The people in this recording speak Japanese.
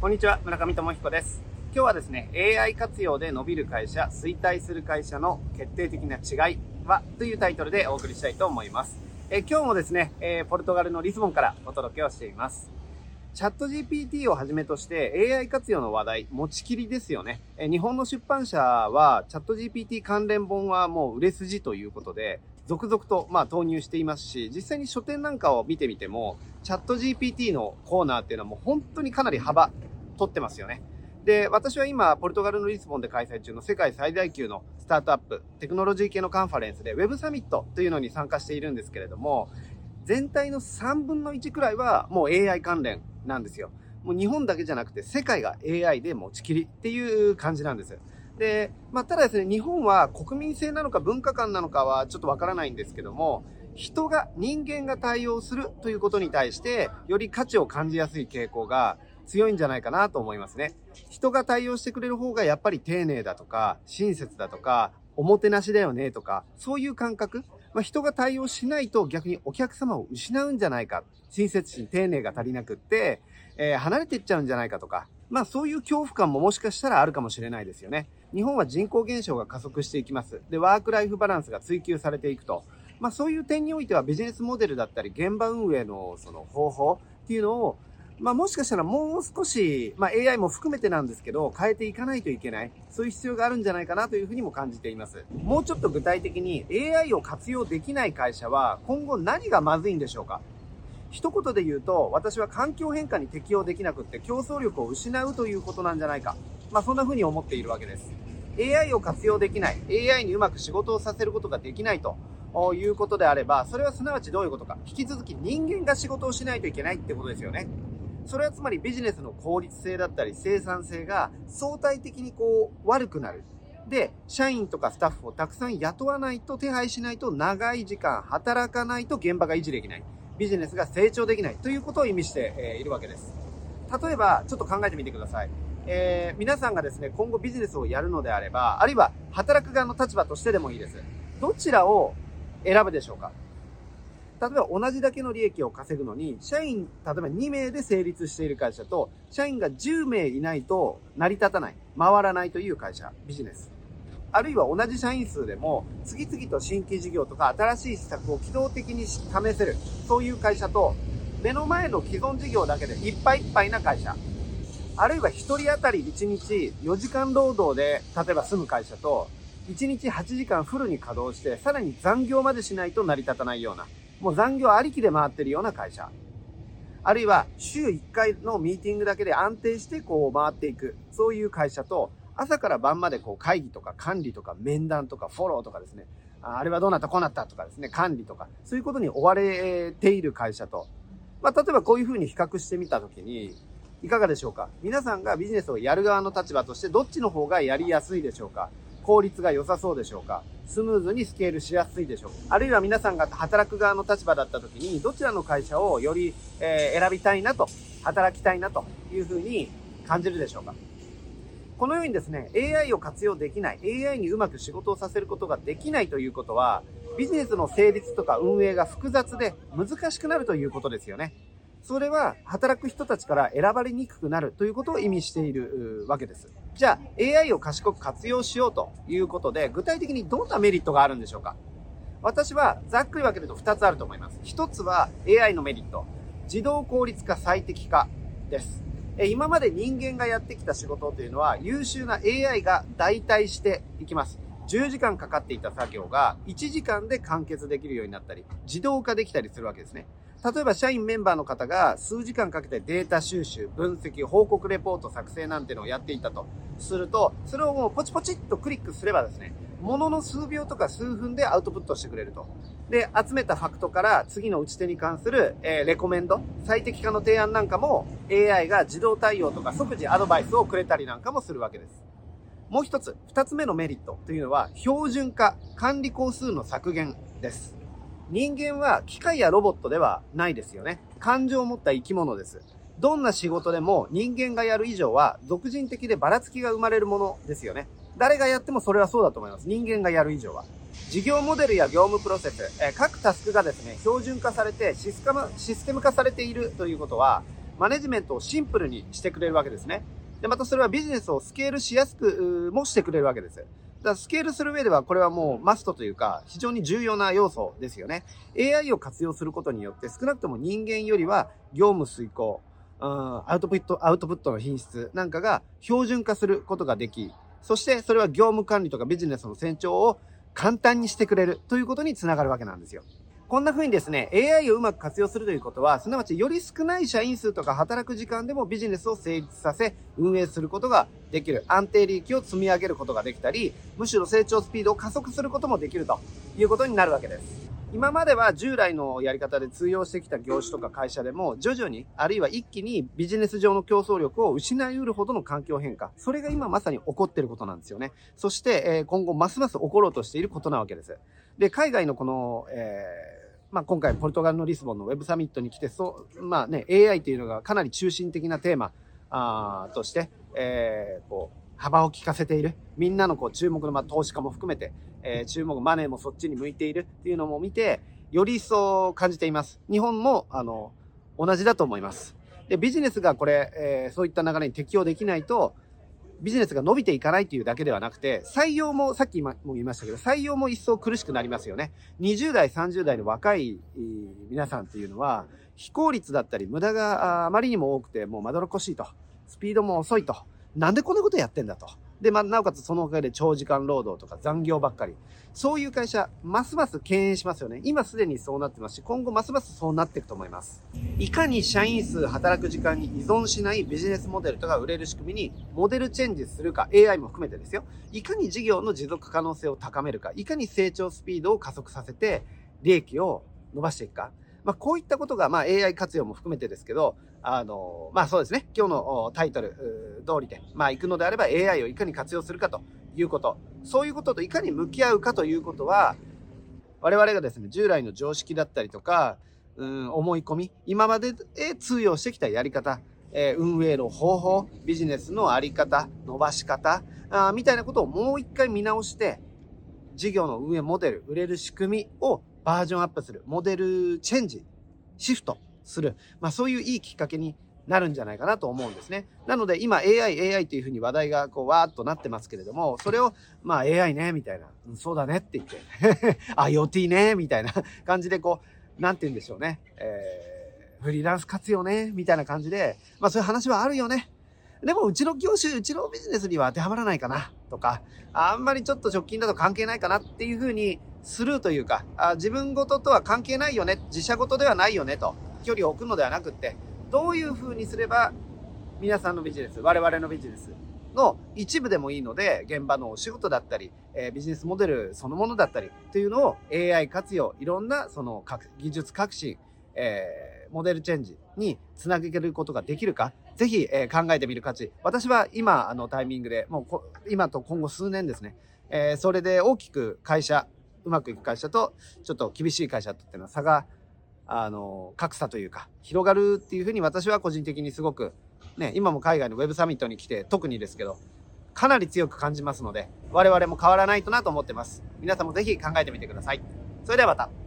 こんにちは、村上智彦です。今日はですね、AI 活用で伸びる会社、衰退する会社の決定的な違いはというタイトルでお送りしたいと思います。え今日もですね、えポルトガルのリスボンからお届けをしています。チャット GPT をはじめとして AI 活用の話題、持ちきりですよね。え日本の出版社はチャット GPT 関連本はもう売れ筋ということで、続々とまあ投入していますし、実際に書店なんかを見てみても、チャット GPT のコーナーっていうのはもう本当にかなり幅取ってますよね。で、私は今、ポルトガルのリスボンで開催中の世界最大級のスタートアップ、テクノロジー系のカンファレンスで Web サミットというのに参加しているんですけれども、全体の3分の1くらいはもう AI 関連なんですよ。もう日本だけじゃなくて世界が AI で持ちきりっていう感じなんです。で、まあ、ただですね、日本は国民性なのか文化観なのかはちょっとわからないんですけども、人が、人間が対応するということに対して、より価値を感じやすい傾向が強いんじゃないかなと思いますね。人が対応してくれる方がやっぱり丁寧だとか、親切だとか、おもてなしだよねとか、そういう感覚。まあ、人が対応しないと逆にお客様を失うんじゃないか。親切心、丁寧が足りなくって、えー、離れていっちゃうんじゃないかとか。まあそういう恐怖感ももしかしたらあるかもしれないですよね。日本は人口減少が加速していきます。で、ワークライフバランスが追求されていくと。まあそういう点においてはビジネスモデルだったり現場運営のその方法っていうのをまあもしかしたらもう少し、まあ AI も含めてなんですけど、変えていかないといけない。そういう必要があるんじゃないかなというふうにも感じています。もうちょっと具体的に AI を活用できない会社は今後何がまずいんでしょうか一言で言うと、私は環境変化に適応できなくって競争力を失うということなんじゃないか。まあそんな風に思っているわけです。AI を活用できない、AI にうまく仕事をさせることができないということであれば、それはすなわちどういうことか。引き続き人間が仕事をしないといけないってことですよね。それはつまりビジネスの効率性だったり生産性が相対的にこう悪くなる。で、社員とかスタッフをたくさん雇わないと手配しないと長い時間働かないと現場が維持できない。ビジネスが成長できないということを意味しているわけです。例えば、ちょっと考えてみてください。えー、皆さんがですね、今後ビジネスをやるのであれば、あるいは働く側の立場としてでもいいです。どちらを選ぶでしょうか？例えば同じだけの利益を稼ぐのに、社員、例えば2名で成立している会社と、社員が10名いないと成り立たない、回らないという会社、ビジネス。あるいは同じ社員数でも、次々と新規事業とか新しい施策を機動的に試せる、そういう会社と、目の前の既存事業だけでいっぱいいっぱいな会社。あるいは1人当たり1日4時間労働で、例えば住む会社と、1日8時間フルに稼働して、さらに残業までしないと成り立たないような、もう残業ありきで回ってるような会社。あるいは週1回のミーティングだけで安定してこう回っていく。そういう会社と、朝から晩までこう会議とか管理とか面談とかフォローとかですね。あれはどうなったこうなったとかですね。管理とか。そういうことに追われている会社と。まあ、例えばこういうふうに比較してみたときに、いかがでしょうか？皆さんがビジネスをやる側の立場としてどっちの方がやりやすいでしょうか？効率が良さそうでしょうか？スムーズにスケールしやすいでしょうか？あるいは皆さんが働く側の立場だった時に、どちらの会社をより、え、選びたいなと、働きたいなというふうに感じるでしょうか？このようにですね、AI を活用できない、AI にうまく仕事をさせることができないということは、ビジネスの成立とか運営が複雑で難しくなるということですよね。それは働く人たちから選ばれにくくなるということを意味しているわけです。じゃあ AI を賢く活用しようということで具体的にどんなメリットがあるんでしょうか？私はざっくり分けると2つあると思います。1つは AI のメリット。自動効率化最適化です。今まで人間がやってきた仕事というのは優秀な AI が代替していきます。10時間かかっていた作業が1時間で完結できるようになったり、自動化できたりするわけですね。例えば社員メンバーの方が数時間かけてデータ収集、分析、報告レポート作成なんてのをやっていたとすると、それをもうポチポチっとクリックすればですね、ものの数秒とか数分でアウトプットしてくれると。で、集めたファクトから次の打ち手に関する、えー、レコメンド、最適化の提案なんかも AI が自動対応とか即時アドバイスをくれたりなんかもするわけです。もう一つ、二つ目のメリットというのは標準化、管理工数の削減です。人間は機械やロボットではないですよね。感情を持った生き物です。どんな仕事でも人間がやる以上は、俗人的でばらつきが生まれるものですよね。誰がやってもそれはそうだと思います。人間がやる以上は。事業モデルや業務プロセス、え各タスクがですね、標準化されてシステムシステム化されているということは、マネジメントをシンプルにしてくれるわけですね。で、またそれはビジネスをスケールしやすくもしてくれるわけです。だスケールする上ではこれはもうマストというか非常に重要な要素ですよね。AI を活用することによって少なくとも人間よりは業務遂行、うん、アウトプット、アウトプットの品質なんかが標準化することができ、そしてそれは業務管理とかビジネスの成長を簡単にしてくれるということにつながるわけなんですよ。こんな風にですね、AI をうまく活用するということは、すなわちより少ない社員数とか働く時間でもビジネスを成立させ、運営することができる。安定利益を積み上げることができたり、むしろ成長スピードを加速することもできるということになるわけです。今までは従来のやり方で通用してきた業種とか会社でも徐々にあるいは一気にビジネス上の競争力を失い得るほどの環境変化それが今まさに起こっていることなんですよねそして、え今後ますます起ころうとしていることなわけですで海外のこの、えーまあ、今回ポルトガルのリスボンのウェブサミットに来てそう、まあね、AI というのがかなり中心的なテーマあとして、えー、こう幅を利かせている。みんなのこう注目の、まあ、投資家も含めて、えー、注目、マネーもそっちに向いているっていうのも見て、より一層感じています。日本も、あの、同じだと思います。で、ビジネスがこれ、えー、そういった流れに適用できないと、ビジネスが伸びていかないというだけではなくて、採用も、さっきも言いましたけど、採用も一層苦しくなりますよね。20代、30代の若い皆さんっていうのは、非効率だったり、無駄があまりにも多くて、もうまどろっこしいと。スピードも遅いと。なんでこんなことやってんだと。で、まあ、なおかつそのおかげで長時間労働とか残業ばっかり。そういう会社、ますます敬遠しますよね。今すでにそうなってますし、今後ますますそうなっていくと思います。いかに社員数、働く時間に依存しないビジネスモデルとか売れる仕組みにモデルチェンジするか、AI も含めてですよ。いかに事業の持続可能性を高めるか、いかに成長スピードを加速させて、利益を伸ばしていくか。まあ、こういったことが、まあ、AI 活用も含めてですけど、あの、まあ、そうですね。今日のタイトル通りで、まあ、行くのであれば AI をいかに活用するかということ。そういうことといかに向き合うかということは、我々がですね、従来の常識だったりとか、うん、思い込み、今まで通用してきたやり方、えー、運営の方法、ビジネスのあり方、伸ばし方、あみたいなことをもう一回見直して、事業の運営モデル、売れる仕組みをバージョンアップする、モデルチェンジ、シフトする、まあそういういいきっかけになるんじゃないかなと思うんですね。なので今 AI、AI というふうに話題がこうわーっとなってますけれども、それをまあ AI ね、みたいな、うん、そうだねって言って、IoT ね、みたいな感じでこう、なんて言うんでしょうね。えー、フリーランス活用ね、みたいな感じで、まあそういう話はあるよね。でもうちの業種、うちのビジネスには当てはまらないかな、とか、あんまりちょっと直近だと関係ないかなっていうふうにスルーというか、あ自分事とは関係ないよね、自社事ではないよねと、距離を置くのではなくって、どういう風にすれば皆さんのビジネス、我々のビジネスの一部でもいいので、現場のお仕事だったり、えー、ビジネスモデルそのものだったりというのを AI 活用、いろんなその技術革新、えー、モデルチェンジにつなげることができるか、ぜひ、えー、考えてみる価値。私は今のタイミングで、もう今と今後数年ですね、えー、それで大きく会社、うまくいく会社と、ちょっと厳しい会社とっていうのは差が、あの、格差というか、広がるっていうふうに私は個人的にすごく、ね、今も海外のウェブサミットに来て、特にですけど、かなり強く感じますので、我々も変わらないとなと思ってます。皆さんもぜひ考えてみてください。それではまた。